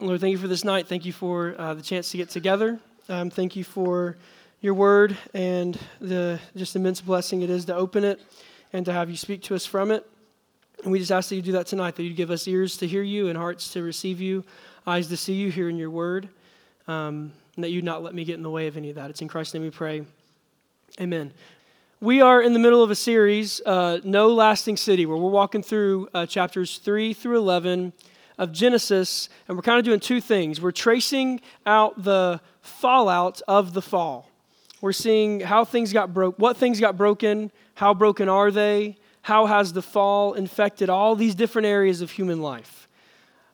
Lord, thank you for this night. Thank you for uh, the chance to get together. Um, thank you for your word and the just immense blessing it is to open it and to have you speak to us from it. And we just ask that you do that tonight, that you give us ears to hear you and hearts to receive you, eyes to see you here in your word, um, and that you not let me get in the way of any of that. It's in Christ's name we pray. Amen. We are in the middle of a series, uh, No Lasting City, where we're walking through uh, chapters 3 through 11 of Genesis, and we're kind of doing two things. We're tracing out the fallout of the fall. We're seeing how things got broke, what things got broken, how broken are they, how has the fall infected all these different areas of human life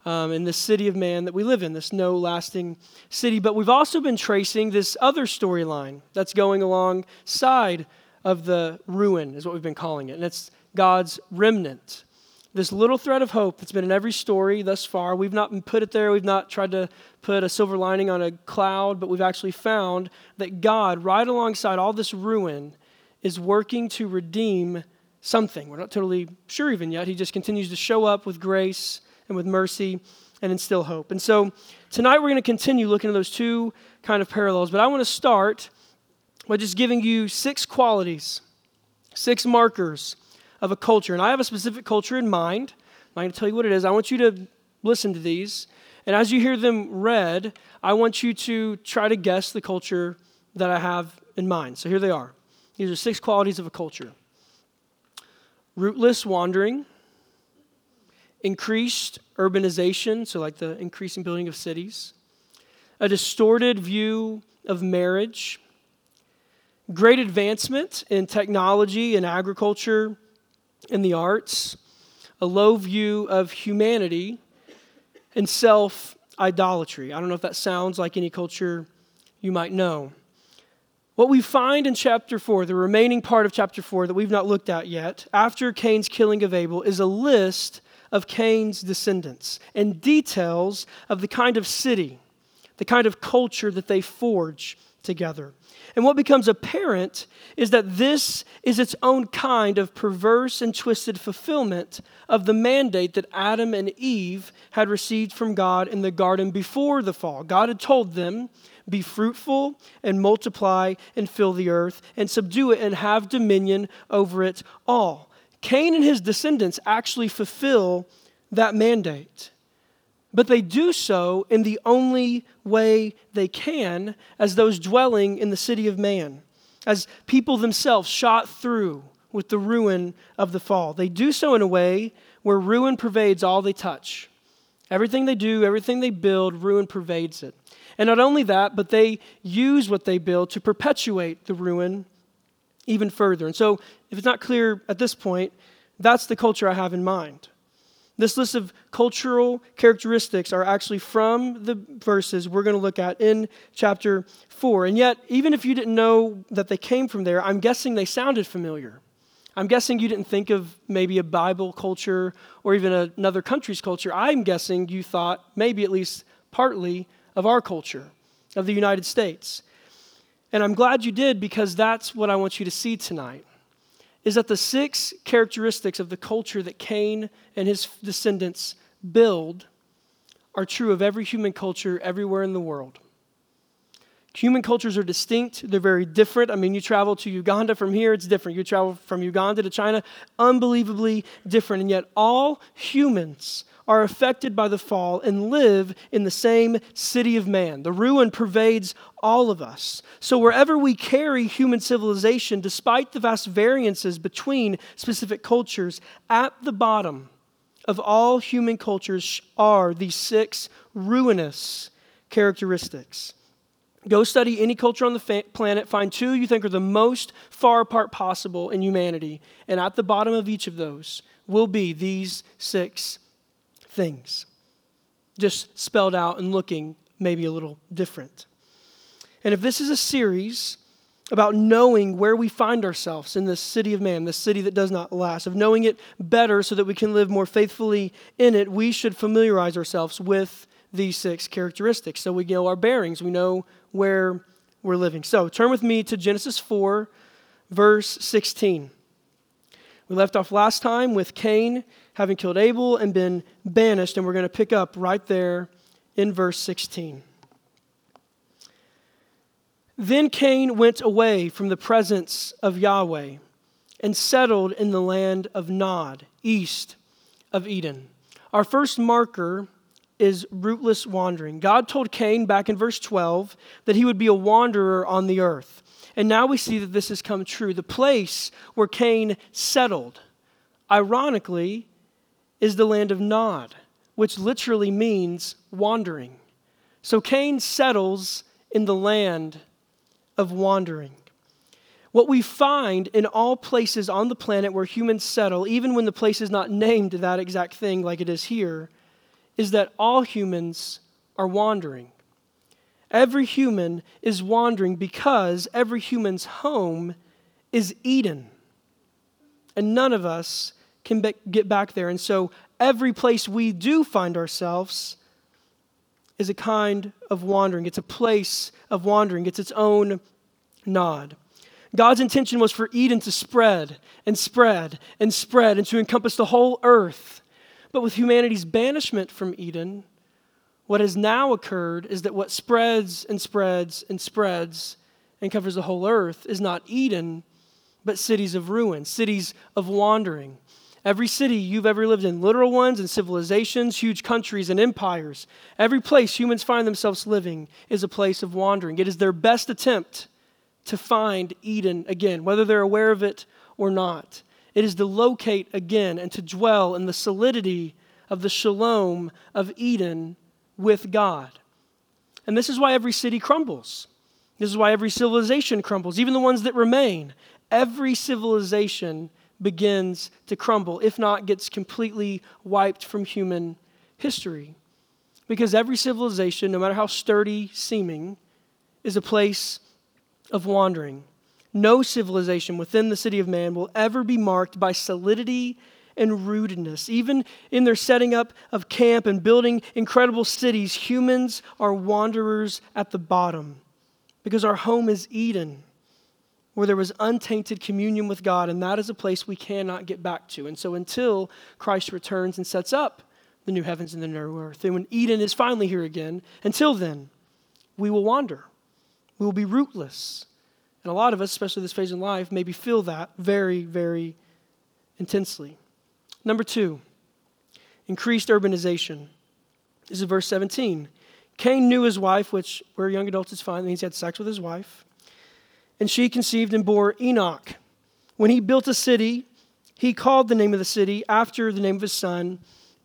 um, in this city of man that we live in, this no lasting city. But we've also been tracing this other storyline that's going alongside of the ruin, is what we've been calling it, and it's God's remnant this little thread of hope that's been in every story thus far. We've not put it there, we've not tried to put a silver lining on a cloud, but we've actually found that God, right alongside all this ruin, is working to redeem something. We're not totally sure even yet. He just continues to show up with grace and with mercy and instill hope. And so tonight we're going to continue looking at those two kind of parallels, but I want to start by just giving you six qualities, six markers of a culture. And I have a specific culture in mind. I'm going to tell you what it is. I want you to listen to these. And as you hear them read, I want you to try to guess the culture that I have in mind. So here they are. These are six qualities of a culture rootless wandering, increased urbanization, so like the increasing building of cities, a distorted view of marriage, great advancement in technology and agriculture, in the arts, a low view of humanity, and self idolatry. I don't know if that sounds like any culture you might know. What we find in chapter 4, the remaining part of chapter 4 that we've not looked at yet, after Cain's killing of Abel, is a list of Cain's descendants and details of the kind of city, the kind of culture that they forge together. And what becomes apparent is that this is its own kind of perverse and twisted fulfillment of the mandate that Adam and Eve had received from God in the garden before the fall. God had told them, Be fruitful and multiply and fill the earth and subdue it and have dominion over it all. Cain and his descendants actually fulfill that mandate but they do so in the only way they can as those dwelling in the city of man, as people themselves shot through with the ruin of the fall. They do so in a way where ruin pervades all they touch. Everything they do, everything they build, ruin pervades it. And not only that, but they use what they build to perpetuate the ruin even further. And so, if it's not clear at this point, that's the culture I have in mind. This list of cultural characteristics are actually from the verses we're going to look at in chapter 4. And yet, even if you didn't know that they came from there, I'm guessing they sounded familiar. I'm guessing you didn't think of maybe a Bible culture or even another country's culture. I'm guessing you thought maybe at least partly of our culture, of the United States. And I'm glad you did because that's what I want you to see tonight is that the six characteristics of the culture that Cain and his descendants build are true of every human culture everywhere in the world. Human cultures are distinct, they're very different. I mean, you travel to Uganda from here, it's different. You travel from Uganda to China, unbelievably different. And yet, all humans are affected by the fall and live in the same city of man. The ruin pervades all of us. So, wherever we carry human civilization, despite the vast variances between specific cultures, at the bottom of all human cultures are these six ruinous characteristics. Go study any culture on the fa- planet, find two you think are the most far apart possible in humanity, and at the bottom of each of those will be these six things, just spelled out and looking maybe a little different. And if this is a series about knowing where we find ourselves in this city of man, this city that does not last, of knowing it better so that we can live more faithfully in it, we should familiarize ourselves with these six characteristics. So we know our bearings, we know where we're living. So turn with me to Genesis 4, verse 16. We left off last time with Cain having killed Abel and been banished, and we're going to pick up right there in verse 16. Then Cain went away from the presence of Yahweh and settled in the land of Nod, east of Eden. Our first marker is rootless wandering. God told Cain back in verse 12 that he would be a wanderer on the earth. And now we see that this has come true. The place where Cain settled, ironically, is the land of Nod, which literally means wandering. So Cain settles in the land of wandering. What we find in all places on the planet where humans settle, even when the place is not named that exact thing like it is here, is that all humans are wandering. Every human is wandering because every human's home is Eden. And none of us can be- get back there. And so every place we do find ourselves is a kind of wandering. It's a place of wandering, it's its own nod. God's intention was for Eden to spread and spread and spread and to encompass the whole earth. But with humanity's banishment from Eden, what has now occurred is that what spreads and spreads and spreads and covers the whole earth is not Eden, but cities of ruin, cities of wandering. Every city you've ever lived in, literal ones and civilizations, huge countries and empires, every place humans find themselves living is a place of wandering. It is their best attempt to find Eden again, whether they're aware of it or not. It is to locate again and to dwell in the solidity of the shalom of Eden with God. And this is why every city crumbles. This is why every civilization crumbles, even the ones that remain. Every civilization begins to crumble, if not gets completely wiped from human history. Because every civilization, no matter how sturdy seeming, is a place of wandering. No civilization within the city of man will ever be marked by solidity and rootedness. Even in their setting up of camp and building incredible cities, humans are wanderers at the bottom because our home is Eden, where there was untainted communion with God, and that is a place we cannot get back to. And so until Christ returns and sets up the new heavens and the new earth, and when Eden is finally here again, until then, we will wander. We will be rootless. And a lot of us, especially this phase in life, maybe feel that very, very intensely. Number two, increased urbanization. This is verse 17. Cain knew his wife, which we're young adults, it's fine. That he had sex with his wife. And she conceived and bore Enoch. When he built a city, he called the name of the city after the name of his son,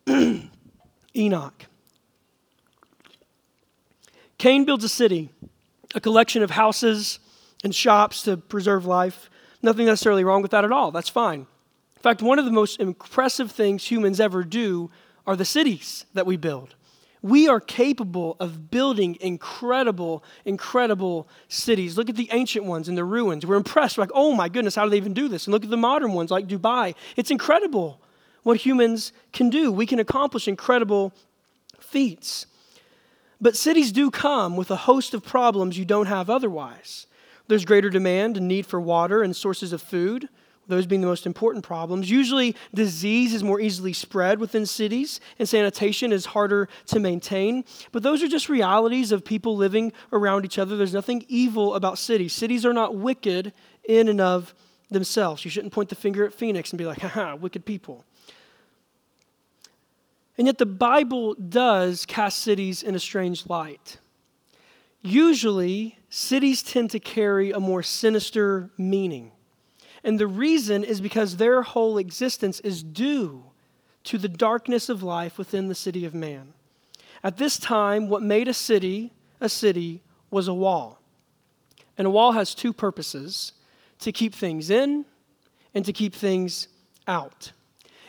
Enoch. Cain builds a city, a collection of houses and shops to preserve life. Nothing necessarily wrong with that at all. That's fine. In fact, one of the most impressive things humans ever do are the cities that we build. We are capable of building incredible, incredible cities. Look at the ancient ones and the ruins. We're impressed. We're like, oh my goodness, how do they even do this? And look at the modern ones like Dubai. It's incredible what humans can do. We can accomplish incredible feats. But cities do come with a host of problems you don't have otherwise. There's greater demand and need for water and sources of food, those being the most important problems. Usually, disease is more easily spread within cities, and sanitation is harder to maintain. But those are just realities of people living around each other. There's nothing evil about cities. Cities are not wicked in and of themselves. You shouldn't point the finger at Phoenix and be like, haha, wicked people. And yet, the Bible does cast cities in a strange light. Usually, cities tend to carry a more sinister meaning. And the reason is because their whole existence is due to the darkness of life within the city of man. At this time, what made a city a city was a wall. And a wall has two purposes to keep things in and to keep things out.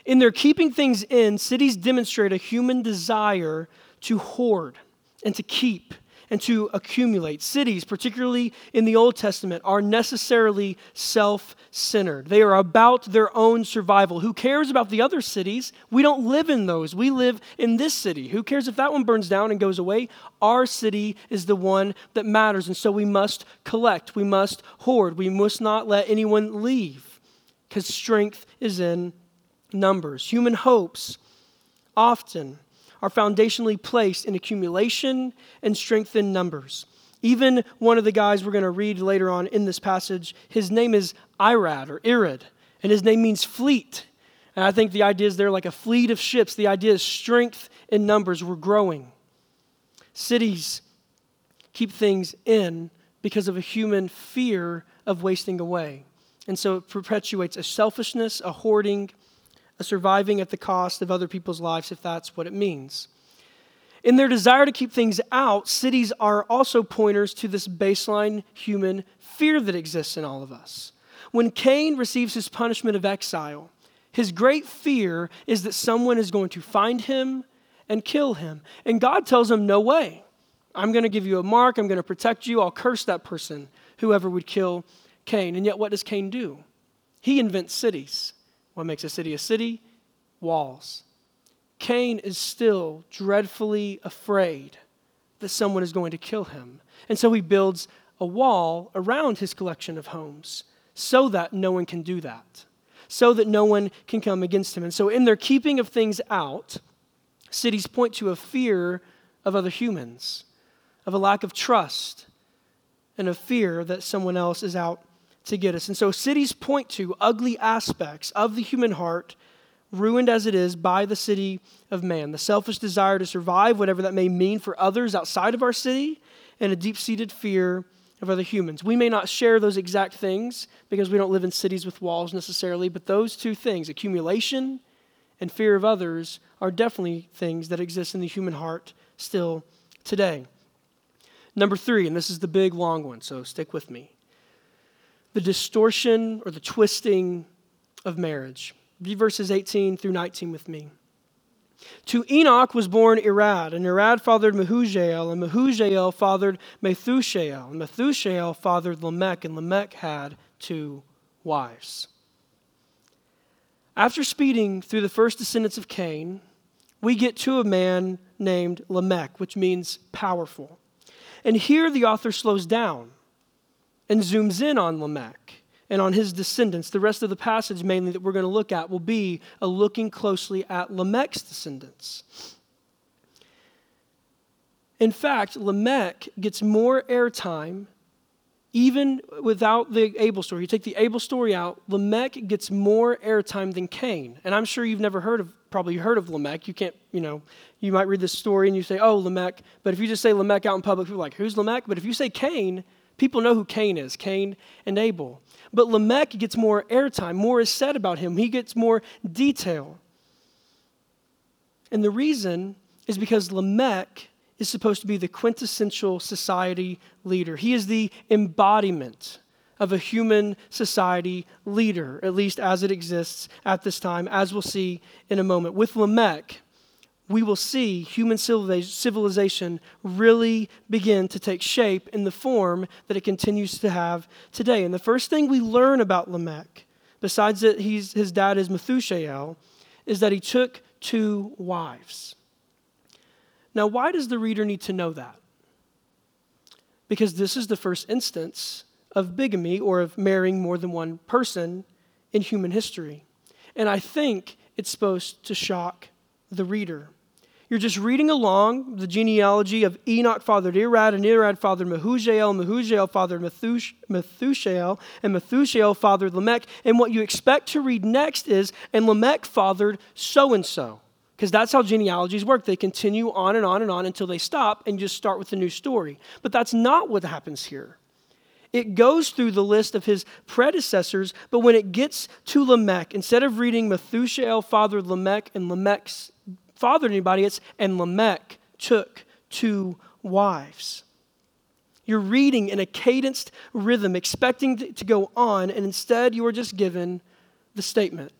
In their keeping things in, cities demonstrate a human desire to hoard and to keep and to accumulate. Cities, particularly in the Old Testament, are necessarily self centered. They are about their own survival. Who cares about the other cities? We don't live in those. We live in this city. Who cares if that one burns down and goes away? Our city is the one that matters. And so we must collect, we must hoard, we must not let anyone leave because strength is in numbers. Human hopes often are foundationally placed in accumulation and strength in numbers. Even one of the guys we're going to read later on in this passage, his name is Irad or Irid, and his name means fleet. And I think the idea is they're like a fleet of ships. The idea is strength in numbers. We're growing. Cities keep things in because of a human fear of wasting away. And so it perpetuates a selfishness, a hoarding, a surviving at the cost of other people's lives, if that's what it means. In their desire to keep things out, cities are also pointers to this baseline human fear that exists in all of us. When Cain receives his punishment of exile, his great fear is that someone is going to find him and kill him. And God tells him, No way. I'm going to give you a mark. I'm going to protect you. I'll curse that person, whoever would kill Cain. And yet, what does Cain do? He invents cities. What makes a city a city? Walls. Cain is still dreadfully afraid that someone is going to kill him. And so he builds a wall around his collection of homes so that no one can do that, so that no one can come against him. And so, in their keeping of things out, cities point to a fear of other humans, of a lack of trust, and a fear that someone else is out to get us. And so, cities point to ugly aspects of the human heart ruined as it is by the city of man. The selfish desire to survive, whatever that may mean for others outside of our city, and a deep seated fear of other humans. We may not share those exact things because we don't live in cities with walls necessarily, but those two things, accumulation and fear of others, are definitely things that exist in the human heart still today. Number three, and this is the big long one, so stick with me the distortion or the twisting of marriage. Read verses 18 through 19 with me. To Enoch was born Irad, and Irad fathered Mehujael, and Mehujael fathered Methushael, and Methushael fathered Lamech, and Lamech had two wives. After speeding through the first descendants of Cain, we get to a man named Lamech, which means powerful. And here the author slows down and zooms in on Lamech and on his descendants. The rest of the passage, mainly that we're going to look at, will be a looking closely at Lamech's descendants. In fact, Lamech gets more airtime even without the Abel story. You take the Abel story out, Lamech gets more airtime than Cain. And I'm sure you've never heard of, probably heard of Lamech. You can't, you know, you might read this story and you say, oh, Lamech. But if you just say Lamech out in public, people are like, who's Lamech? But if you say Cain, people know who Cain is Cain and Abel. But Lamech gets more airtime, more is said about him, he gets more detail. And the reason is because Lamech is supposed to be the quintessential society leader. He is the embodiment of a human society leader, at least as it exists at this time, as we'll see in a moment. With Lamech, we will see human civilization really begin to take shape in the form that it continues to have today. And the first thing we learn about Lamech, besides that his dad is Methushael, is that he took two wives. Now, why does the reader need to know that? Because this is the first instance of bigamy or of marrying more than one person in human history. And I think it's supposed to shock the reader. You're just reading along the genealogy of Enoch fathered Irad, and Irad fathered Mehujael, Mehujael fathered Methush- Methushael, and Methushael fathered Lamech. And what you expect to read next is, and Lamech fathered so and so. Because that's how genealogies work. They continue on and on and on until they stop and just start with a new story. But that's not what happens here. It goes through the list of his predecessors, but when it gets to Lamech, instead of reading Methushael fathered Lamech and Lamech's fathered anybody, it's and Lamech took two wives. You're reading in a cadenced rhythm, expecting to go on, and instead you are just given the statement.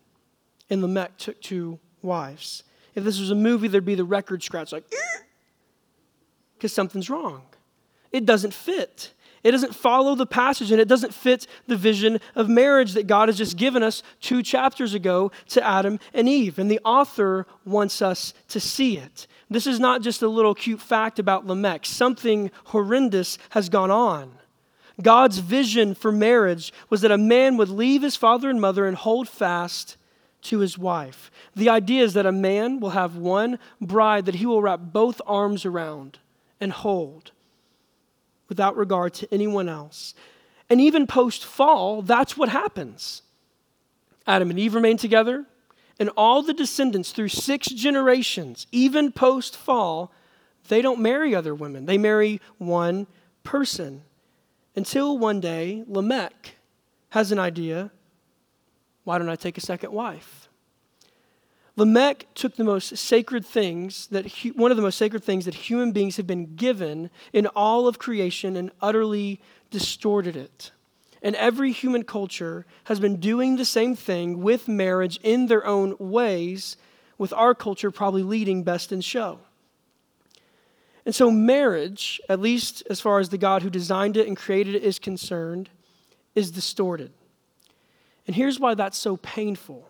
And Lamech took two wives. If this was a movie, there'd be the record scratch, like, eh, because something's wrong. It doesn't fit. It doesn't follow the passage and it doesn't fit the vision of marriage that God has just given us two chapters ago to Adam and Eve. And the author wants us to see it. This is not just a little cute fact about Lamech, something horrendous has gone on. God's vision for marriage was that a man would leave his father and mother and hold fast to his wife. The idea is that a man will have one bride that he will wrap both arms around and hold without regard to anyone else. And even post fall, that's what happens. Adam and Eve remain together, and all the descendants through six generations, even post fall, they don't marry other women. They marry one person. Until one day, Lamech has an idea why don't I take a second wife? Lamech took the most sacred things that one of the most sacred things that human beings have been given in all of creation and utterly distorted it. And every human culture has been doing the same thing with marriage in their own ways, with our culture probably leading best in show. And so, marriage, at least as far as the God who designed it and created it is concerned, is distorted. And here's why that's so painful,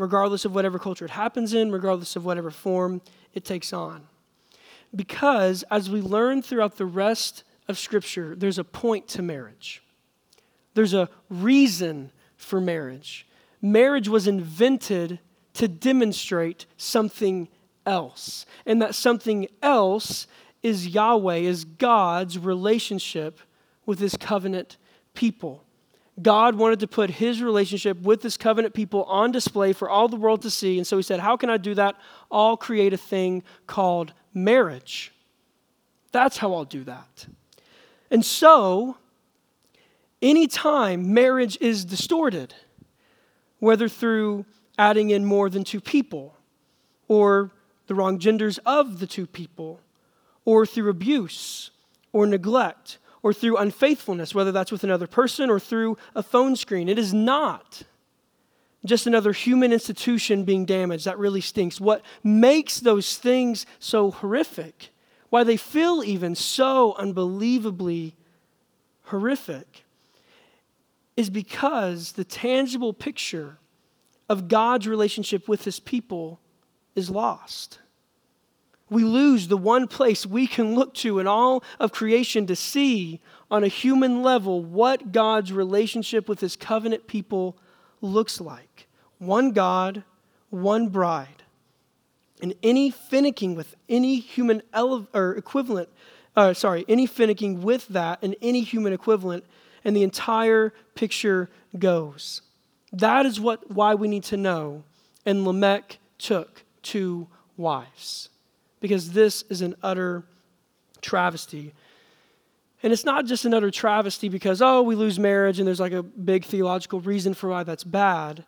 regardless of whatever culture it happens in, regardless of whatever form it takes on. Because as we learn throughout the rest of Scripture, there's a point to marriage, there's a reason for marriage. Marriage was invented to demonstrate something else. And that something else is Yahweh, is God's relationship with his covenant people. God wanted to put his relationship with his covenant people on display for all the world to see. And so he said, How can I do that? I'll create a thing called marriage. That's how I'll do that. And so, anytime marriage is distorted, whether through adding in more than two people, or the wrong genders of the two people, or through abuse, or neglect, or through unfaithfulness, whether that's with another person or through a phone screen. It is not just another human institution being damaged. That really stinks. What makes those things so horrific, why they feel even so unbelievably horrific, is because the tangible picture of God's relationship with his people is lost we lose the one place we can look to in all of creation to see on a human level what God's relationship with his covenant people looks like. One God, one bride. And any finicking with any human ele- or equivalent, uh, sorry, any finicking with that and any human equivalent, and the entire picture goes. That is what why we need to know. And Lamech took two wives because this is an utter travesty. And it's not just an utter travesty because, oh, we lose marriage and there's like a big theological reason for why that's bad.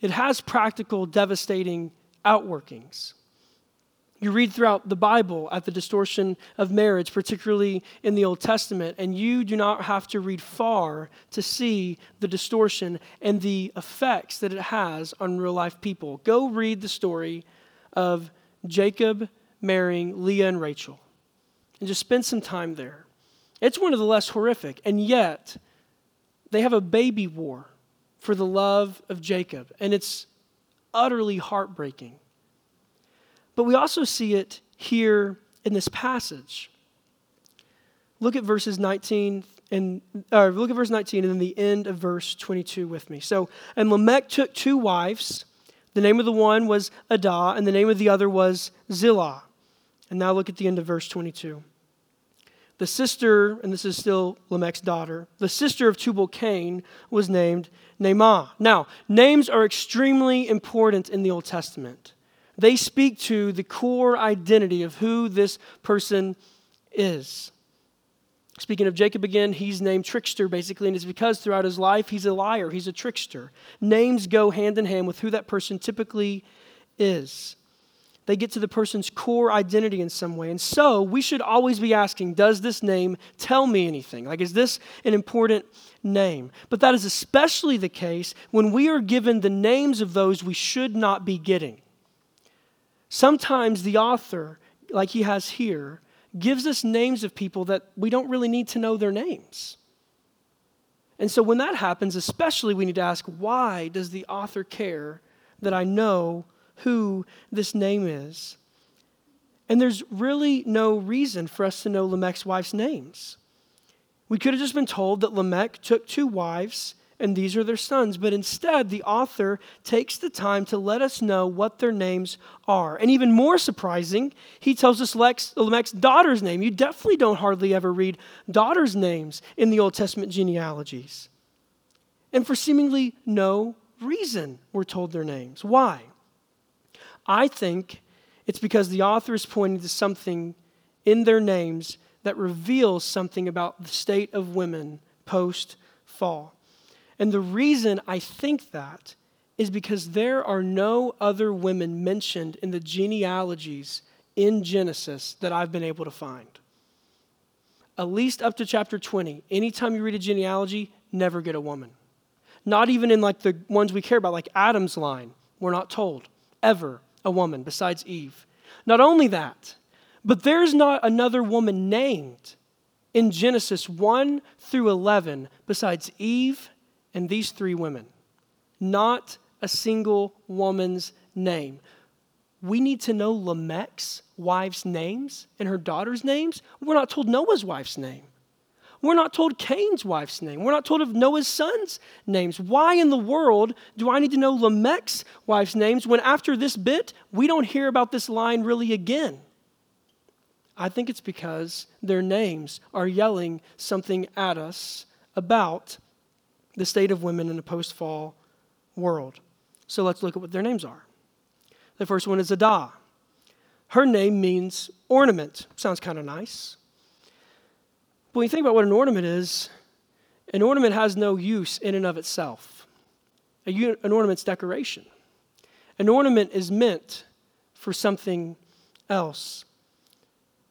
It has practical, devastating outworkings. You read throughout the Bible at the distortion of marriage, particularly in the Old Testament, and you do not have to read far to see the distortion and the effects that it has on real life people. Go read the story of Jacob marrying Leah and Rachel and just spend some time there. It's one of the less horrific, and yet they have a baby war for the love of Jacob, and it's utterly heartbreaking. But we also see it here in this passage. Look at verses 19 and uh, look at verse 19 and then the end of verse 22 with me. So, and Lamech took two wives. The name of the one was Adah, and the name of the other was Zillah. And now look at the end of verse 22. The sister, and this is still Lamech's daughter, the sister of Tubal Cain was named Naamah. Now, names are extremely important in the Old Testament. They speak to the core identity of who this person is. Speaking of Jacob again, he's named trickster basically, and it's because throughout his life he's a liar, he's a trickster. Names go hand in hand with who that person typically is they get to the person's core identity in some way. And so we should always be asking, does this name tell me anything? Like, is this an important name? But that is especially the case when we are given the names of those we should not be getting. Sometimes the author, like he has here, gives us names of people that we don't really need to know their names. And so when that happens, especially we need to ask, why does the author care that I know who this name is. And there's really no reason for us to know Lamech's wife's names. We could have just been told that Lamech took two wives and these are their sons. But instead, the author takes the time to let us know what their names are. And even more surprising, he tells us Lamech's daughter's name. You definitely don't hardly ever read daughters' names in the Old Testament genealogies. And for seemingly no reason, we're told their names. Why? I think it's because the author is pointing to something in their names that reveals something about the state of women post fall. And the reason I think that is because there are no other women mentioned in the genealogies in Genesis that I've been able to find. At least up to chapter 20, anytime you read a genealogy, never get a woman. Not even in like the ones we care about, like Adam's line. We're not told ever a woman besides Eve. Not only that, but there's not another woman named in Genesis 1 through 11 besides Eve and these three women. Not a single woman's name. We need to know Lamech's wife's names and her daughter's names. We're not told Noah's wife's name. We're not told Cain's wife's name. We're not told of Noah's sons' names. Why in the world do I need to know Lamech's wife's names when after this bit, we don't hear about this line really again? I think it's because their names are yelling something at us about the state of women in a post fall world. So let's look at what their names are. The first one is Adah. Her name means ornament. Sounds kind of nice. But when you think about what an ornament is, an ornament has no use in and of itself. an ornament's decoration. An ornament is meant for something else.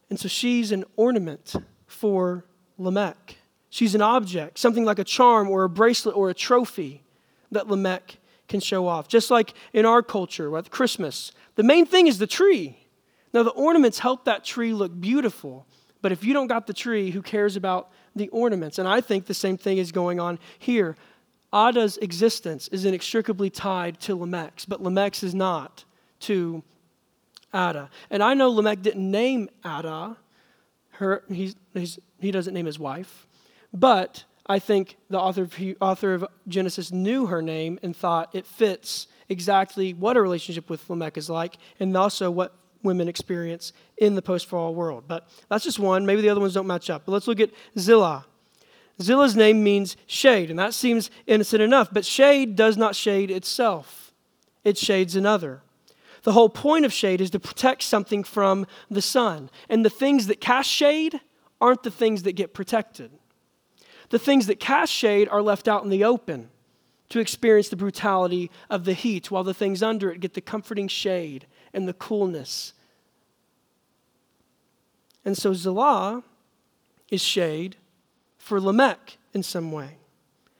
And so she's an ornament for Lamech. She's an object, something like a charm or a bracelet or a trophy that Lamech can show off. Just like in our culture with Christmas, the main thing is the tree. Now, the ornaments help that tree look beautiful, but if you don't got the tree, who cares about the ornaments? And I think the same thing is going on here. Adah's existence is inextricably tied to Lamech's, but Lamech's is not to Adah. And I know Lamech didn't name Adah, Her, he's, he's, he doesn't name his wife. But I think the author of, author of Genesis knew her name and thought it fits exactly what a relationship with Lamech is like and also what women experience in the post fall world. But that's just one. Maybe the other ones don't match up. But let's look at Zillah. Zillah's name means shade, and that seems innocent enough, but shade does not shade itself, it shades another. The whole point of shade is to protect something from the sun. And the things that cast shade aren't the things that get protected. The things that cast shade are left out in the open to experience the brutality of the heat, while the things under it get the comforting shade and the coolness. And so Zillah is shade for Lamech in some way.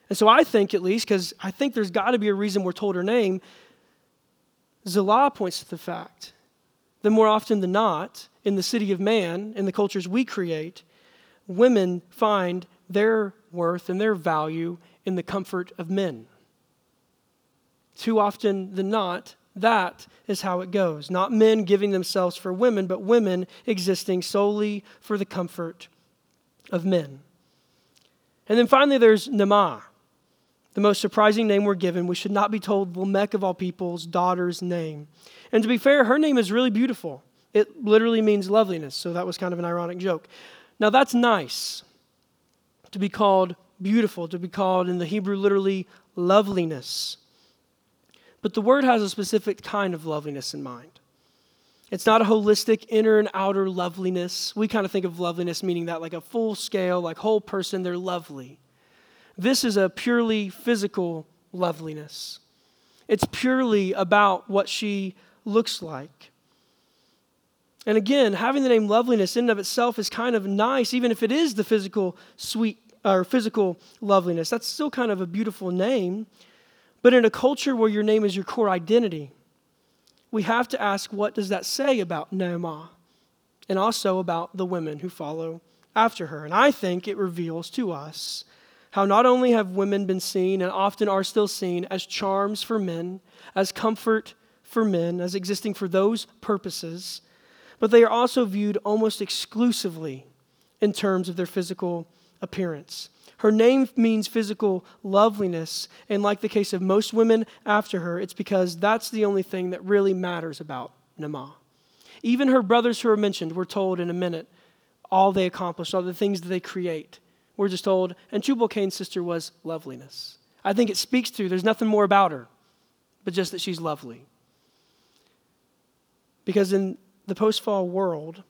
And so I think, at least, because I think there's got to be a reason we're told her name, Zillah points to the fact that more often than not, in the city of man, in the cultures we create, women find their worth and their value in the comfort of men. Too often than not, that is how it goes. Not men giving themselves for women, but women existing solely for the comfort of men. And then finally, there's Naamah, the most surprising name we're given. We should not be told Lamech of all people's daughter's name. And to be fair, her name is really beautiful. It literally means loveliness, so that was kind of an ironic joke. Now, that's nice to be called beautiful, to be called in the Hebrew literally loveliness. But the word has a specific kind of loveliness in mind. It's not a holistic inner and outer loveliness. We kind of think of loveliness meaning that like a full scale, like whole person, they're lovely. This is a purely physical loveliness. It's purely about what she looks like. And again, having the name loveliness in and of itself is kind of nice, even if it is the physical sweet or physical loveliness. That's still kind of a beautiful name. But in a culture where your name is your core identity, we have to ask what does that say about Naamah and also about the women who follow after her. And I think it reveals to us how not only have women been seen and often are still seen as charms for men, as comfort for men, as existing for those purposes, but they are also viewed almost exclusively in terms of their physical appearance. Her name means physical loveliness, and like the case of most women after her, it's because that's the only thing that really matters about Naamah. Even her brothers who are mentioned, we're told in a minute, all they accomplished, all the things that they create. We're just told, and Tubal Cain's sister was loveliness. I think it speaks to there's nothing more about her, but just that she's lovely. Because in the post fall world,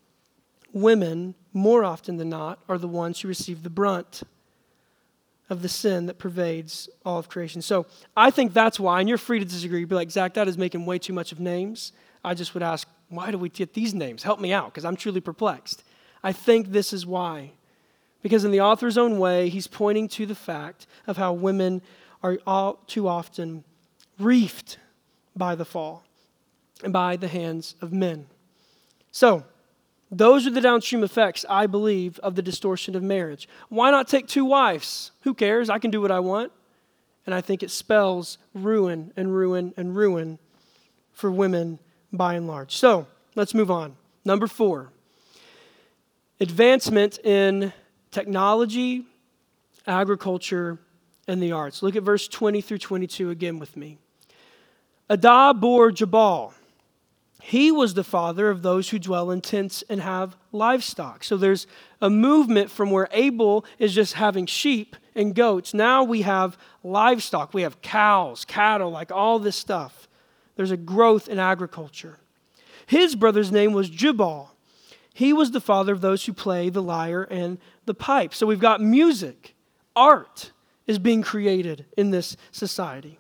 women, more often than not, are the ones who receive the brunt of the sin that pervades all of creation. So I think that's why, and you're free to disagree. Be like, Zach, that is making way too much of names. I just would ask, why do we get these names? Help me out, because I'm truly perplexed. I think this is why. Because in the author's own way, he's pointing to the fact of how women are all too often reefed by the fall and by the hands of men. So, those are the downstream effects, I believe, of the distortion of marriage. Why not take two wives? Who cares? I can do what I want. And I think it spells ruin and ruin and ruin for women by and large. So let's move on. Number four advancement in technology, agriculture, and the arts. Look at verse 20 through 22 again with me. Adah bore Jabal. He was the father of those who dwell in tents and have livestock. So there's a movement from where Abel is just having sheep and goats. Now we have livestock. We have cows, cattle, like all this stuff. There's a growth in agriculture. His brother's name was Jubal. He was the father of those who play the lyre and the pipe. So we've got music, art is being created in this society.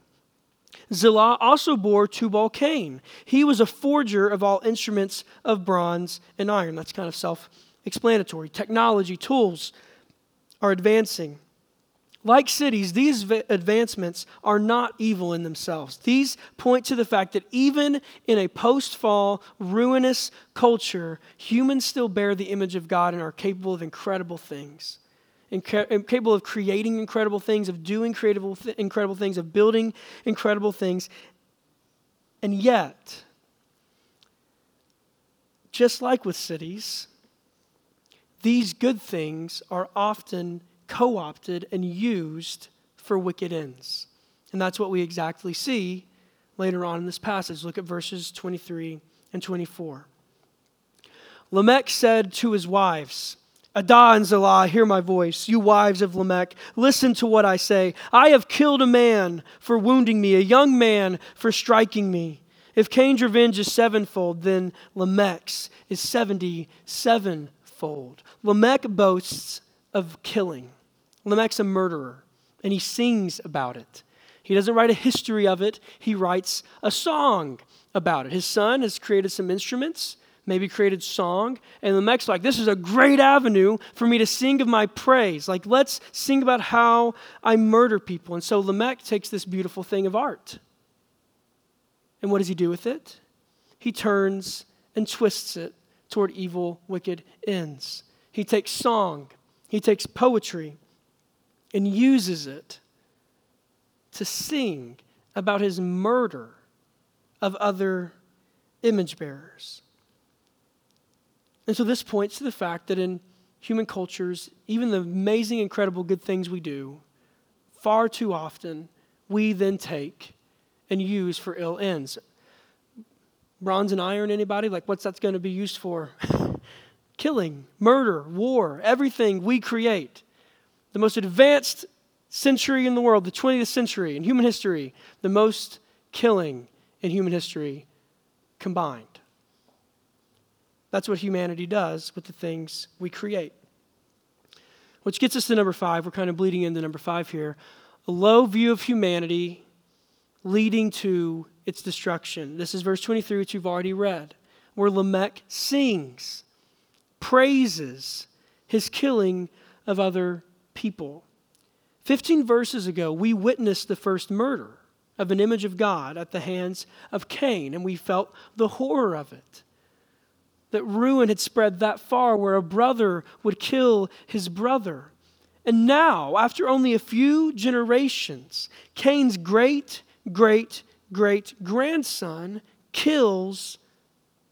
Zillah also bore Tubal Cain. He was a forger of all instruments of bronze and iron. That's kind of self explanatory. Technology, tools are advancing. Like cities, these advancements are not evil in themselves. These point to the fact that even in a post fall, ruinous culture, humans still bear the image of God and are capable of incredible things capable of creating incredible things, of doing creative, incredible things, of building incredible things. And yet, just like with cities, these good things are often co opted and used for wicked ends. And that's what we exactly see later on in this passage. Look at verses 23 and 24. Lamech said to his wives, Adah and Zillah, hear my voice. You wives of Lamech, listen to what I say. I have killed a man for wounding me, a young man for striking me. If Cain's revenge is sevenfold, then Lamech's is seventy sevenfold. Lamech boasts of killing. Lamech's a murderer, and he sings about it. He doesn't write a history of it, he writes a song about it. His son has created some instruments maybe created song. And the Lamech's like, this is a great avenue for me to sing of my praise. Like, let's sing about how I murder people. And so Lamech takes this beautiful thing of art. And what does he do with it? He turns and twists it toward evil, wicked ends. He takes song, he takes poetry, and uses it to sing about his murder of other image bearers. And so this points to the fact that in human cultures, even the amazing, incredible good things we do, far too often we then take and use for ill ends. Bronze and iron, anybody? Like, what's that going to be used for? Killing, murder, war, everything we create. The most advanced century in the world, the 20th century in human history, the most killing in human history combined. That's what humanity does with the things we create. Which gets us to number five. We're kind of bleeding into number five here. A low view of humanity leading to its destruction. This is verse 23, which you've already read, where Lamech sings, praises his killing of other people. 15 verses ago, we witnessed the first murder of an image of God at the hands of Cain, and we felt the horror of it that ruin had spread that far where a brother would kill his brother. And now, after only a few generations, Cain's great, great, great grandson kills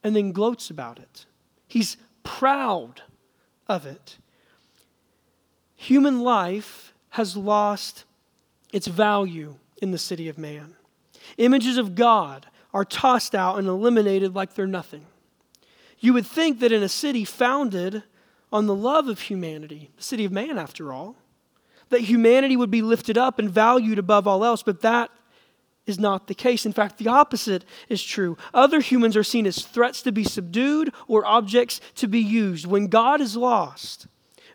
and then gloats about it. He's proud of it. human life has lost its value in the city of man. Images of God are tossed out and eliminated like they're nothing. You would think that in a city founded on the love of humanity, the city of man, after all, that humanity would be lifted up and valued above all else, but that is not the case. In fact, the opposite is true. Other humans are seen as threats to be subdued or objects to be used. When God is lost,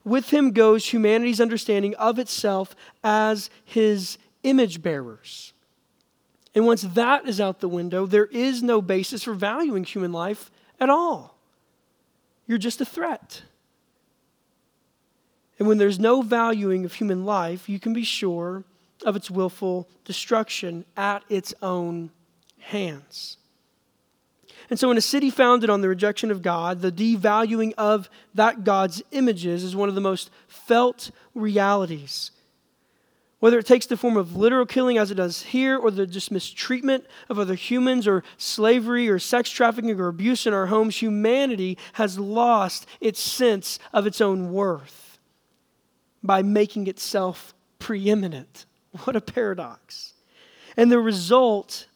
with him goes humanity's understanding of itself as his image bearers. And once that is out the window, there is no basis for valuing human life at all. You're just a threat. And when there's no valuing of human life, you can be sure of its willful destruction at its own hands. And so, in a city founded on the rejection of God, the devaluing of that God's images is one of the most felt realities. Whether it takes the form of literal killing as it does here, or the just mistreatment of other humans, or slavery, or sex trafficking, or abuse in our homes, humanity has lost its sense of its own worth by making itself preeminent. What a paradox. And the result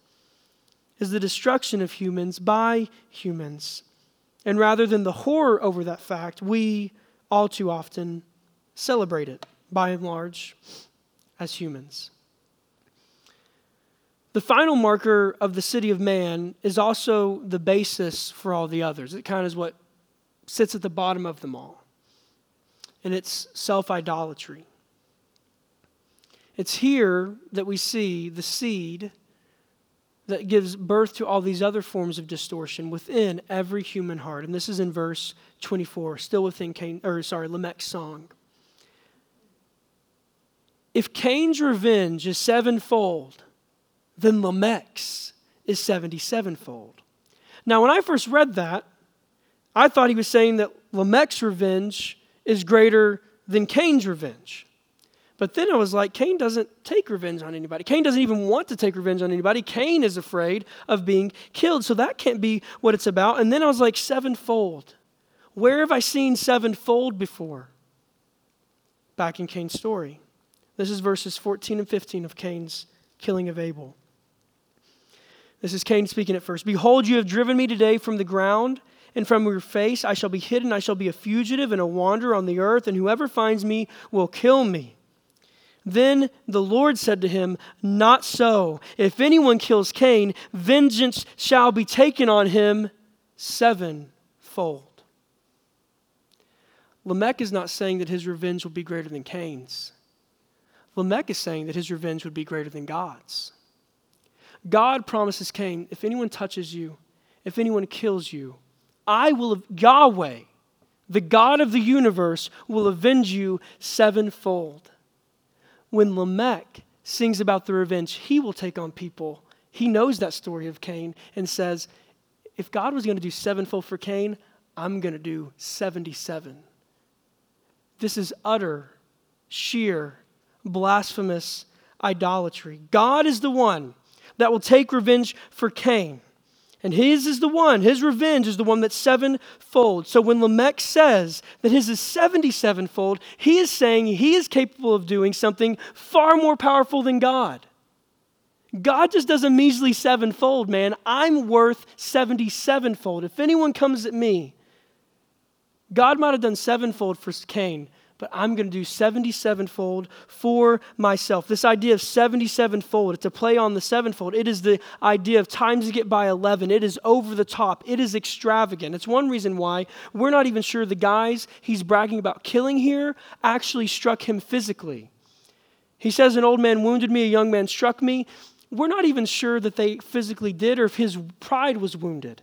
is the destruction of humans by humans. And rather than the horror over that fact, we all too often celebrate it, by and large, as humans. The final marker of the city of man is also the basis for all the others. It kind of is what sits at the bottom of them all. And it's self idolatry. It's here that we see the seed that gives birth to all these other forms of distortion within every human heart. And this is in verse 24, still within Cain, or sorry, Lamech's song. If Cain's revenge is sevenfold, then Lamech's is 77fold. Now, when I first read that, I thought he was saying that Lamech's revenge is greater than Cain's revenge. But then I was like, Cain doesn't take revenge on anybody. Cain doesn't even want to take revenge on anybody. Cain is afraid of being killed. So that can't be what it's about. And then I was like, sevenfold. Where have I seen sevenfold before? Back in Cain's story. This is verses 14 and 15 of Cain's killing of Abel. This is Cain speaking at first. Behold, you have driven me today from the ground and from your face I shall be hidden. I shall be a fugitive and a wanderer on the earth, and whoever finds me will kill me. Then the Lord said to him, Not so. If anyone kills Cain, vengeance shall be taken on him sevenfold. Lamech is not saying that his revenge will be greater than Cain's. Lamech is saying that his revenge would be greater than God's. God promises Cain, if anyone touches you, if anyone kills you, I will, Yahweh, the God of the universe, will avenge you sevenfold when Lamech sings about the revenge he will take on people, he knows that story of Cain and says, if God was going to do sevenfold for Cain, I'm going to do 77. This is utter, sheer, blasphemous idolatry. God is the one that will take revenge for Cain. And his is the one, his revenge is the one that's sevenfold. So when Lamech says that his is 77 fold, he is saying he is capable of doing something far more powerful than God. God just does a measly sevenfold, man. I'm worth 77 fold. If anyone comes at me, God might have done sevenfold for Cain, but I'm going to do 77 fold for myself. This idea of 77 fold, it's a play on the sevenfold. It is the idea of times to get by 11. It is over the top. It is extravagant. It's one reason why we're not even sure the guys he's bragging about killing here actually struck him physically. He says, An old man wounded me, a young man struck me. We're not even sure that they physically did or if his pride was wounded,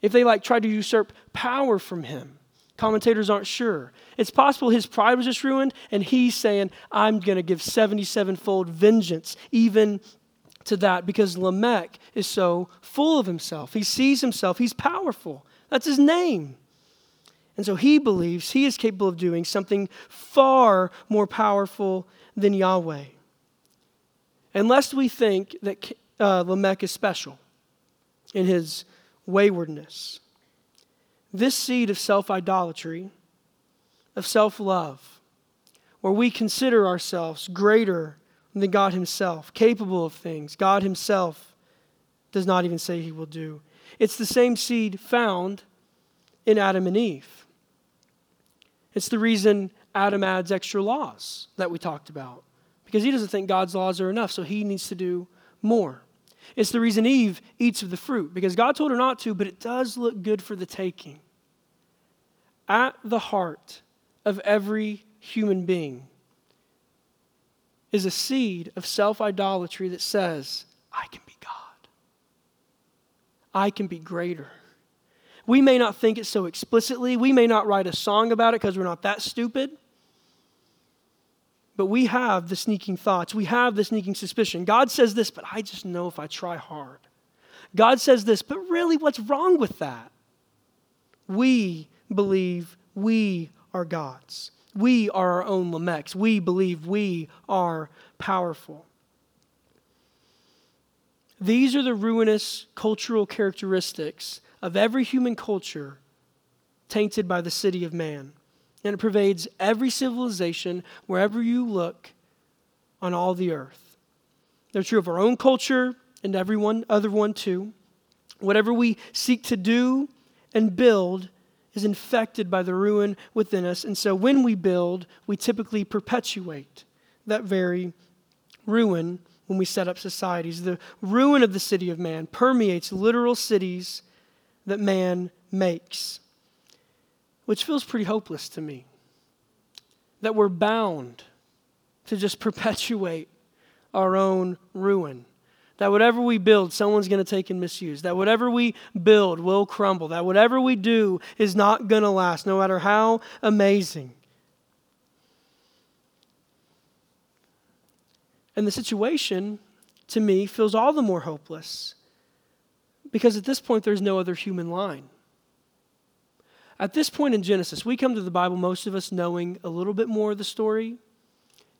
if they like tried to usurp power from him. Commentators aren't sure. It's possible his pride was just ruined, and he's saying, I'm going to give 77 fold vengeance, even to that, because Lamech is so full of himself. He sees himself, he's powerful. That's his name. And so he believes he is capable of doing something far more powerful than Yahweh. Unless we think that uh, Lamech is special in his waywardness this seed of self idolatry, of self love, where we consider ourselves greater than God Himself, capable of things God Himself does not even say He will do. It's the same seed found in Adam and Eve. It's the reason Adam adds extra laws that we talked about, because he doesn't think God's laws are enough, so he needs to do more. It's the reason Eve eats of the fruit, because God told her not to, but it does look good for the taking. At the heart of every human being is a seed of self idolatry that says, I can be God. I can be greater. We may not think it so explicitly. We may not write a song about it because we're not that stupid. But we have the sneaking thoughts. We have the sneaking suspicion. God says this, but I just know if I try hard. God says this, but really, what's wrong with that? We believe we are God's. We are our own Lamechs. We believe we are powerful. These are the ruinous cultural characteristics of every human culture tainted by the city of man. And it pervades every civilization, wherever you look, on all the earth. They're true of our own culture and every one, other one too. Whatever we seek to do and build is infected by the ruin within us. And so when we build, we typically perpetuate that very ruin when we set up societies. The ruin of the city of man permeates literal cities that man makes, which feels pretty hopeless to me. That we're bound to just perpetuate our own ruin. That whatever we build, someone's going to take and misuse. That whatever we build will crumble. That whatever we do is not going to last, no matter how amazing. And the situation, to me, feels all the more hopeless because at this point, there's no other human line. At this point in Genesis, we come to the Bible, most of us knowing a little bit more of the story.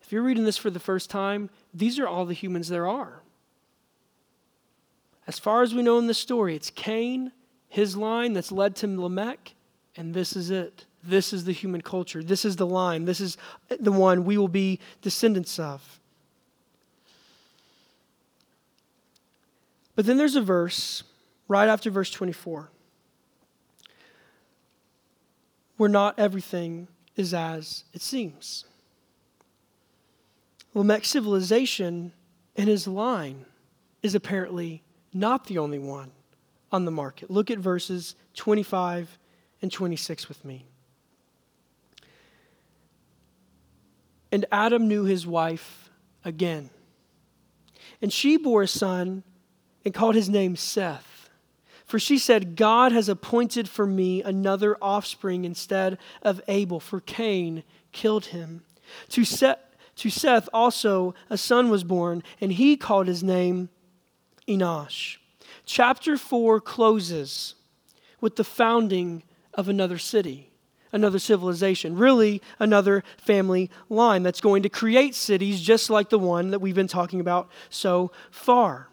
If you're reading this for the first time, these are all the humans there are. As far as we know in the story, it's Cain, his line that's led to Lamech, and this is it. This is the human culture. This is the line. This is the one we will be descendants of. But then there's a verse right after verse 24 where not everything is as it seems. Lamech's civilization and his line is apparently not the only one on the market. Look at verses 25 and 26 with me. And Adam knew his wife again. And she bore a son and called his name Seth. For she said, God has appointed for me another offspring instead of Abel, for Cain killed him. To Seth, to Seth also a son was born, and he called his name Enosh. Chapter 4 closes with the founding of another city, another civilization, really another family line that's going to create cities just like the one that we've been talking about so far.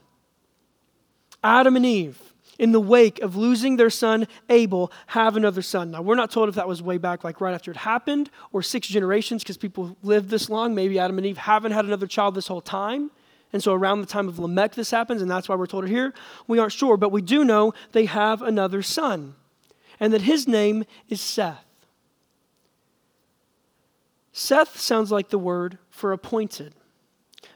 Adam and Eve, in the wake of losing their son Abel, have another son. Now, we're not told if that was way back, like right after it happened, or six generations, because people lived this long. Maybe Adam and Eve haven't had another child this whole time. And so around the time of Lamech, this happens, and that's why we're told it here. We aren't sure, but we do know they have another son, and that his name is Seth. Seth sounds like the word for appointed,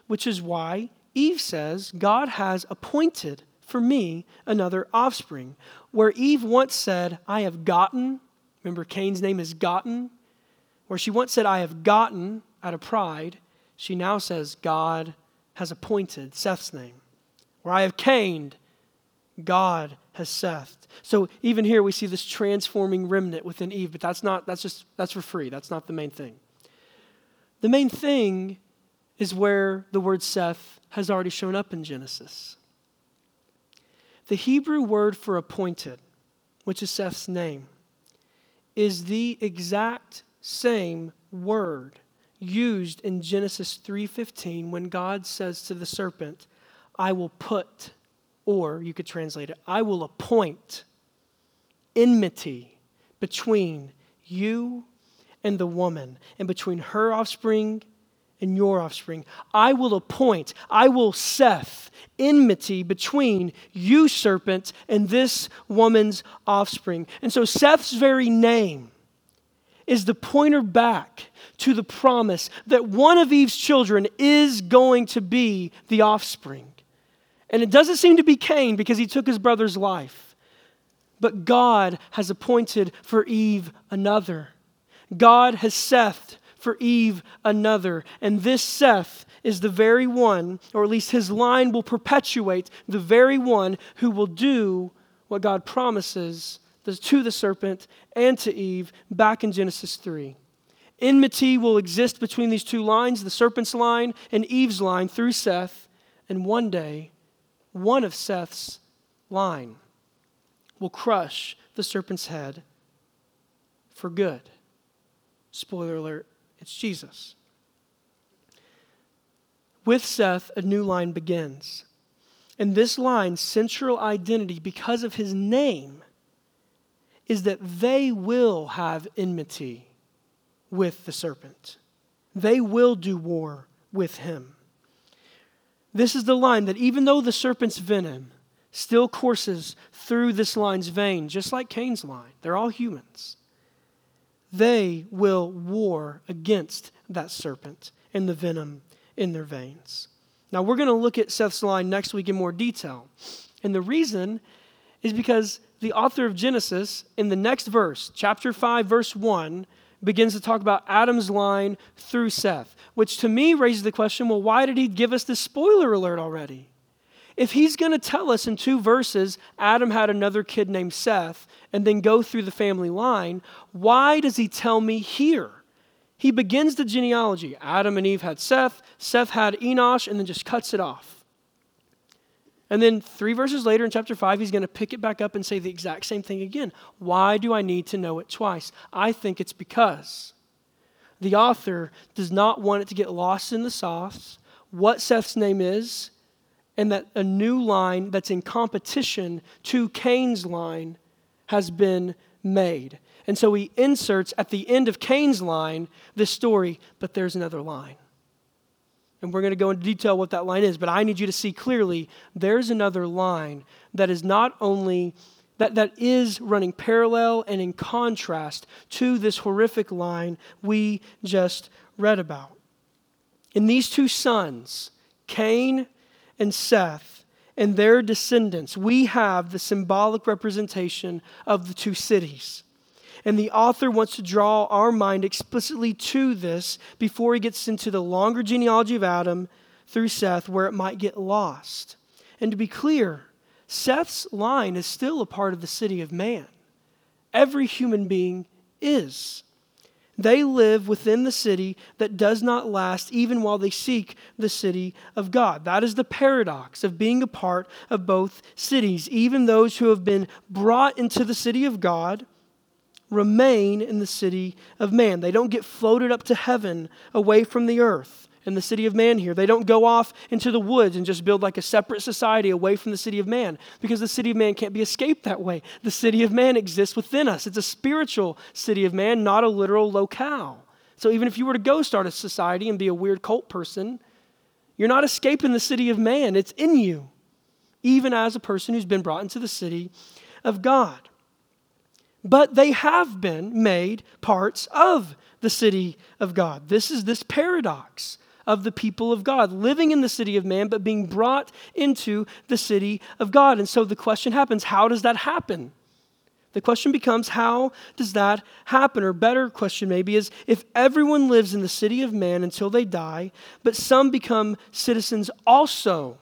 which is why Eve says, God has appointed for me another offspring. Where Eve once said, I have gotten, remember Cain's name is gotten, where she once said, I have gotten out of pride, she now says, God has appointed Seth's name. Where I have Cain, God has Seth. So even here we see this transforming remnant within Eve, but that's not that's just that's for free. That's not the main thing. The main thing is where the word Seth has already shown up in Genesis. The Hebrew word for appointed, which is Seth's name, is the exact same word used in Genesis 3:15 when God says to the serpent, "I will put," or you could translate it, "I will appoint enmity between you and the woman, and between her offspring and your offspring. I will appoint, I will Seth enmity between you, serpent, and this woman's offspring. And so Seth's very name is the pointer back to the promise that one of Eve's children is going to be the offspring. And it doesn't seem to be Cain because he took his brother's life. But God has appointed for Eve another. God has Seth for Eve another. And this Seth is the very one, or at least his line will perpetuate the very one who will do what God promises to the serpent and to Eve back in Genesis 3. Enmity will exist between these two lines, the serpent's line and Eve's line through Seth, and one day, one of Seth's line will crush the serpent's head for good. Spoiler alert, it's Jesus. With Seth, a new line begins. And this line's central identity, because of his name, is that they will have enmity with the serpent. They will do war with him. This is the line that even though the serpent's venom still courses through this line's vein, just like Cain's line, they're all humans, they will war against that serpent and the venom in their veins. Now, we're going to look at Seth's line next week in more detail. And the reason is because the author of Genesis, in the next verse, chapter 5, verse 1, begins to talk about Adam's line through Seth, which to me raises the question well, why did he give us this spoiler alert already? If he's going to tell us in two verses, Adam had another kid named Seth, and then go through the family line, why does he tell me here? He begins the genealogy. Adam and Eve had Seth, Seth had Enosh, and then just cuts it off. And then three verses later in chapter 5, he's going to pick it back up and say the exact same thing again. Why do I need to know it twice? I think it's because the author does not want it to get lost in the sauce what Seth's name is, and that a new line that's in competition to Cain's line has been made. And so he inserts at the end of Cain's line this story, but there's another line. And we're going to go into detail what that line is, but I need you to see clearly there's another line that is not only that, that is running parallel and in contrast to this horrific line we just read about. In these two sons, Cain and Seth, and their descendants, we have the symbolic representation of the two cities. And the author wants to draw our mind explicitly to this before he gets into the longer genealogy of Adam through Seth, where it might get lost. And to be clear, Seth's line is still a part of the city of man. Every human being is. They live within the city that does not last even while they seek the city of God. That is the paradox of being a part of both cities. Even those who have been brought into the city of God remain in the city of man. They don't get floated up to heaven away from the earth in the city of man here. They don't go off into the woods and just build like a separate society away from the city of man because the city of man can't be escaped that way. The city of man exists within us. It's a spiritual city of man, not a literal locale. So even if you were to go start a society and be a weird cult person, you're not escaping the city of man. It's in you, even as a person who's been brought into the city of God but they have been made parts of the city of God. This is this paradox of the people of God, living in the city of man, but being brought into the city of God. And so the question happens how does that happen? The question becomes how does that happen? Or better question maybe is if everyone lives in the city of man until they die, but some become citizens also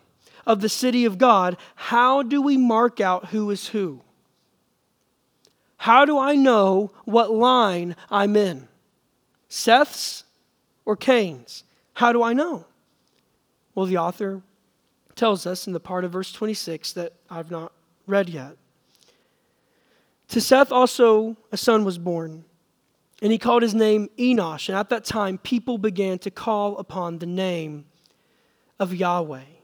of the city of God, how do we mark out who is who? How do I know what line I'm in? Seth's or Cain's? How do I know? Well, the author tells us in the part of verse 26 that I've not read yet. To Seth also a son was born, and he called his name Enosh. And at that time, people began to call upon the name of Yahweh.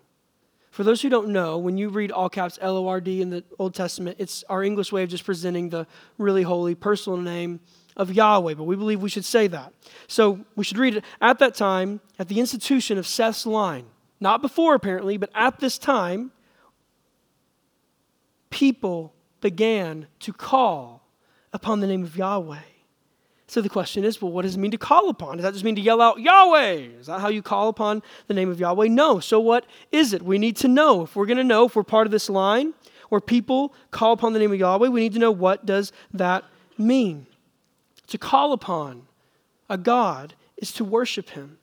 For those who don't know, when you read all caps L O R D in the Old Testament, it's our English way of just presenting the really holy personal name of Yahweh, but we believe we should say that. So we should read it at that time, at the institution of Seth's line. Not before, apparently, but at this time, people began to call upon the name of Yahweh. So the question is, well, what does it mean to call upon? Does that just mean to yell out, Yahweh? Is that how you call upon the name of Yahweh? No. So what is it? We need to know. If we're going to know, if we're part of this line where people call upon the name of Yahweh, we need to know what does that mean. To call upon a God is to worship him.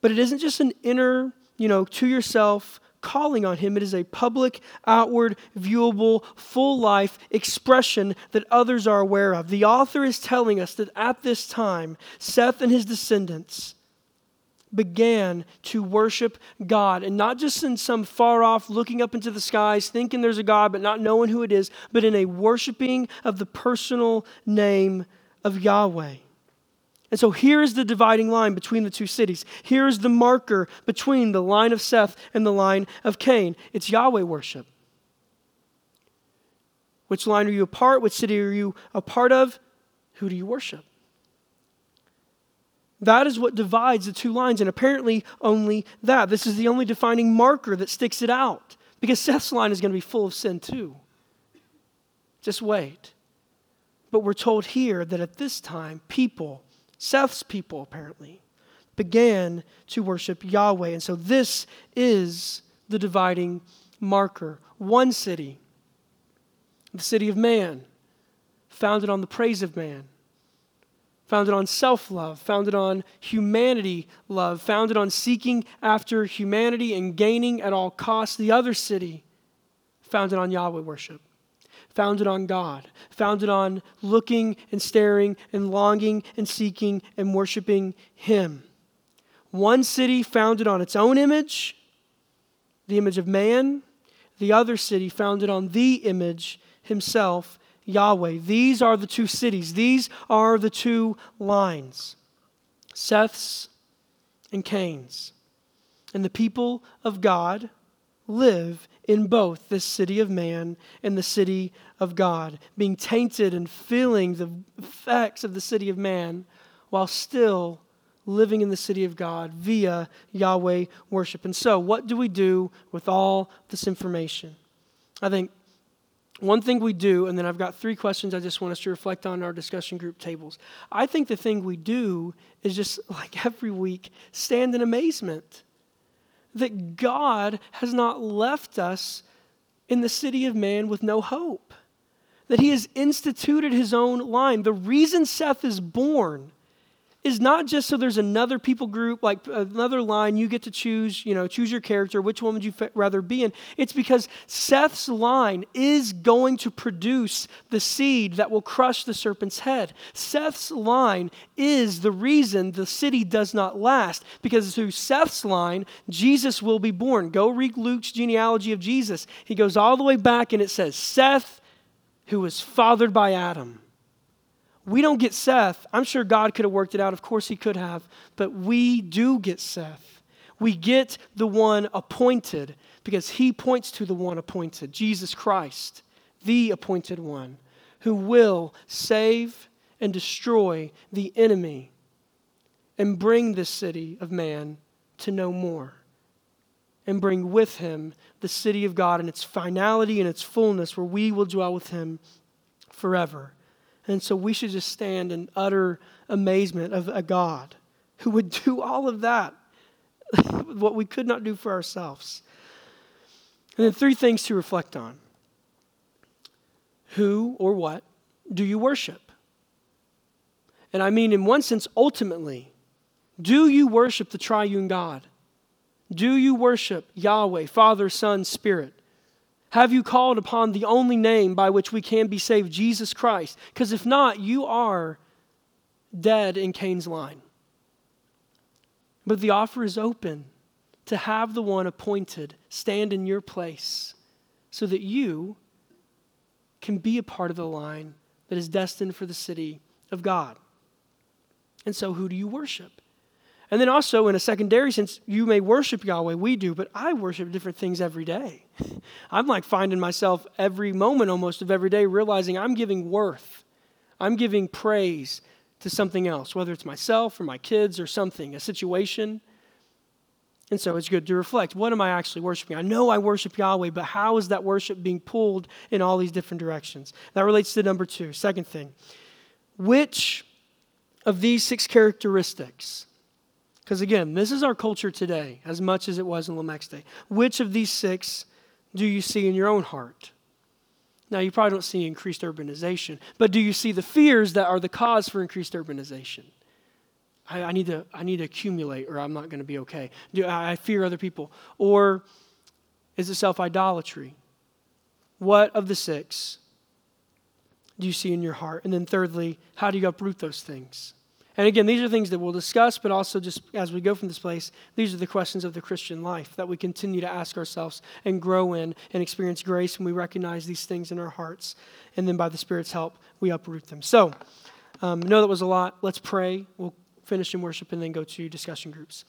But it isn't just an inner, you know, to yourself calling on him. It is a public, outward, viewable, full life expression that others are aware of. The author is telling us that at this time, Seth and his descendants began to worship God. And not just in some far off looking up into the skies, thinking there's a God, but not knowing who it is, but in a worshiping of the personal name of Yahweh. And so here's the dividing line between the two cities. Here's the marker between the line of Seth and the line of Cain. It's Yahweh worship. Which line are you a part? Which city are you a part of? Who do you worship? That is what divides the two lines, and apparently only that. This is the only defining marker that sticks it out because Seth's line is going to be full of sin too. Just wait. But we're told here that at this time, people Seth's people, apparently, began to worship Yahweh. And so this is the dividing marker. One city, the city of man, founded on the praise of man, founded on self love, founded on humanity love, founded on seeking after humanity and gaining at all costs. The other city, founded on Yahweh worship founded on God, founded on looking and staring and longing and seeking and worshiping Him. One city founded on its own image, the image of man, the other city founded on the image Himself, Yahweh. These are the two cities, these are the two lines Seth's and Cain's. And the people of God live in both the city of man and the city of God, being tainted and feeling the effects of the city of man while still living in the city of God via Yahweh worship. And so, what do we do with all this information? I think one thing we do, and then I've got three questions I just want us to reflect on our discussion group tables. I think the thing we do is just like every week, stand in amazement that God has not left us in the city of man with no hope, that he has instituted his own line. The reason Seth is born is not just so there's another people group, like another line you get to choose, you know, choose your character, which one would you rather be in? It's because Seth's line is going to produce the seed that will crush the serpent's head. Seth's line is the reason the city does not last, because through Seth's line, Jesus will be born. Go read Luke's genealogy of Jesus. He goes all the way back and it says, Seth, who was fathered by Adam. We don't get Seth. I'm sure God could have worked it out. Of course, He could have. But we do get Seth. We get the one appointed because He points to the one appointed, Jesus Christ, the appointed one, who will save and destroy the enemy and bring this city of man to no more. And bring with him the city of God in its finality and its fullness, where we will dwell with him forever. And so we should just stand in utter amazement of a God who would do all of that, what we could not do for ourselves. And then three things to reflect on who or what do you worship? And I mean, in one sense, ultimately, do you worship the triune God? Do you worship Yahweh, Father, Son, Spirit? Have you called upon the only name by which we can be saved, Jesus Christ? Because if not, you are dead in Cain's line. But the offer is open to have the one appointed stand in your place so that you can be a part of the line that is destined for the city of God. And so, who do you worship? And then also, in a secondary sense, you may worship Yahweh, we do, but I worship different things every day. I'm like finding myself every moment almost of every day realizing I'm giving worth. I'm giving praise to something else, whether it's myself or my kids or something, a situation. And so it's good to reflect what am I actually worshiping? I know I worship Yahweh, but how is that worship being pulled in all these different directions? That relates to number two. Second thing, which of these six characteristics, because again, this is our culture today as much as it was in Lamech's day, which of these six do you see in your own heart? Now, you probably don't see increased urbanization, but do you see the fears that are the cause for increased urbanization? I, I need, to, I need to accumulate or I'm not going to be okay. Do I, I fear other people? Or is it self idolatry? What of the six do you see in your heart? And then, thirdly, how do you uproot those things? And again, these are things that we'll discuss, but also just as we go from this place, these are the questions of the Christian life that we continue to ask ourselves and grow in and experience grace when we recognize these things in our hearts. And then by the Spirit's help, we uproot them. So, um, know that was a lot. Let's pray. We'll finish in worship and then go to discussion groups.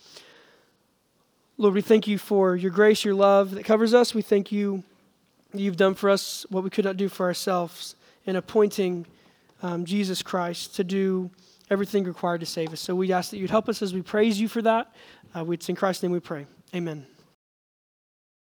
Lord, we thank you for your grace, your love that covers us. We thank you you've done for us what we could not do for ourselves in appointing um, Jesus Christ to do everything required to save us. So we ask that you'd help us as we praise you for that. Uh, it's in Christ's name we pray. Amen.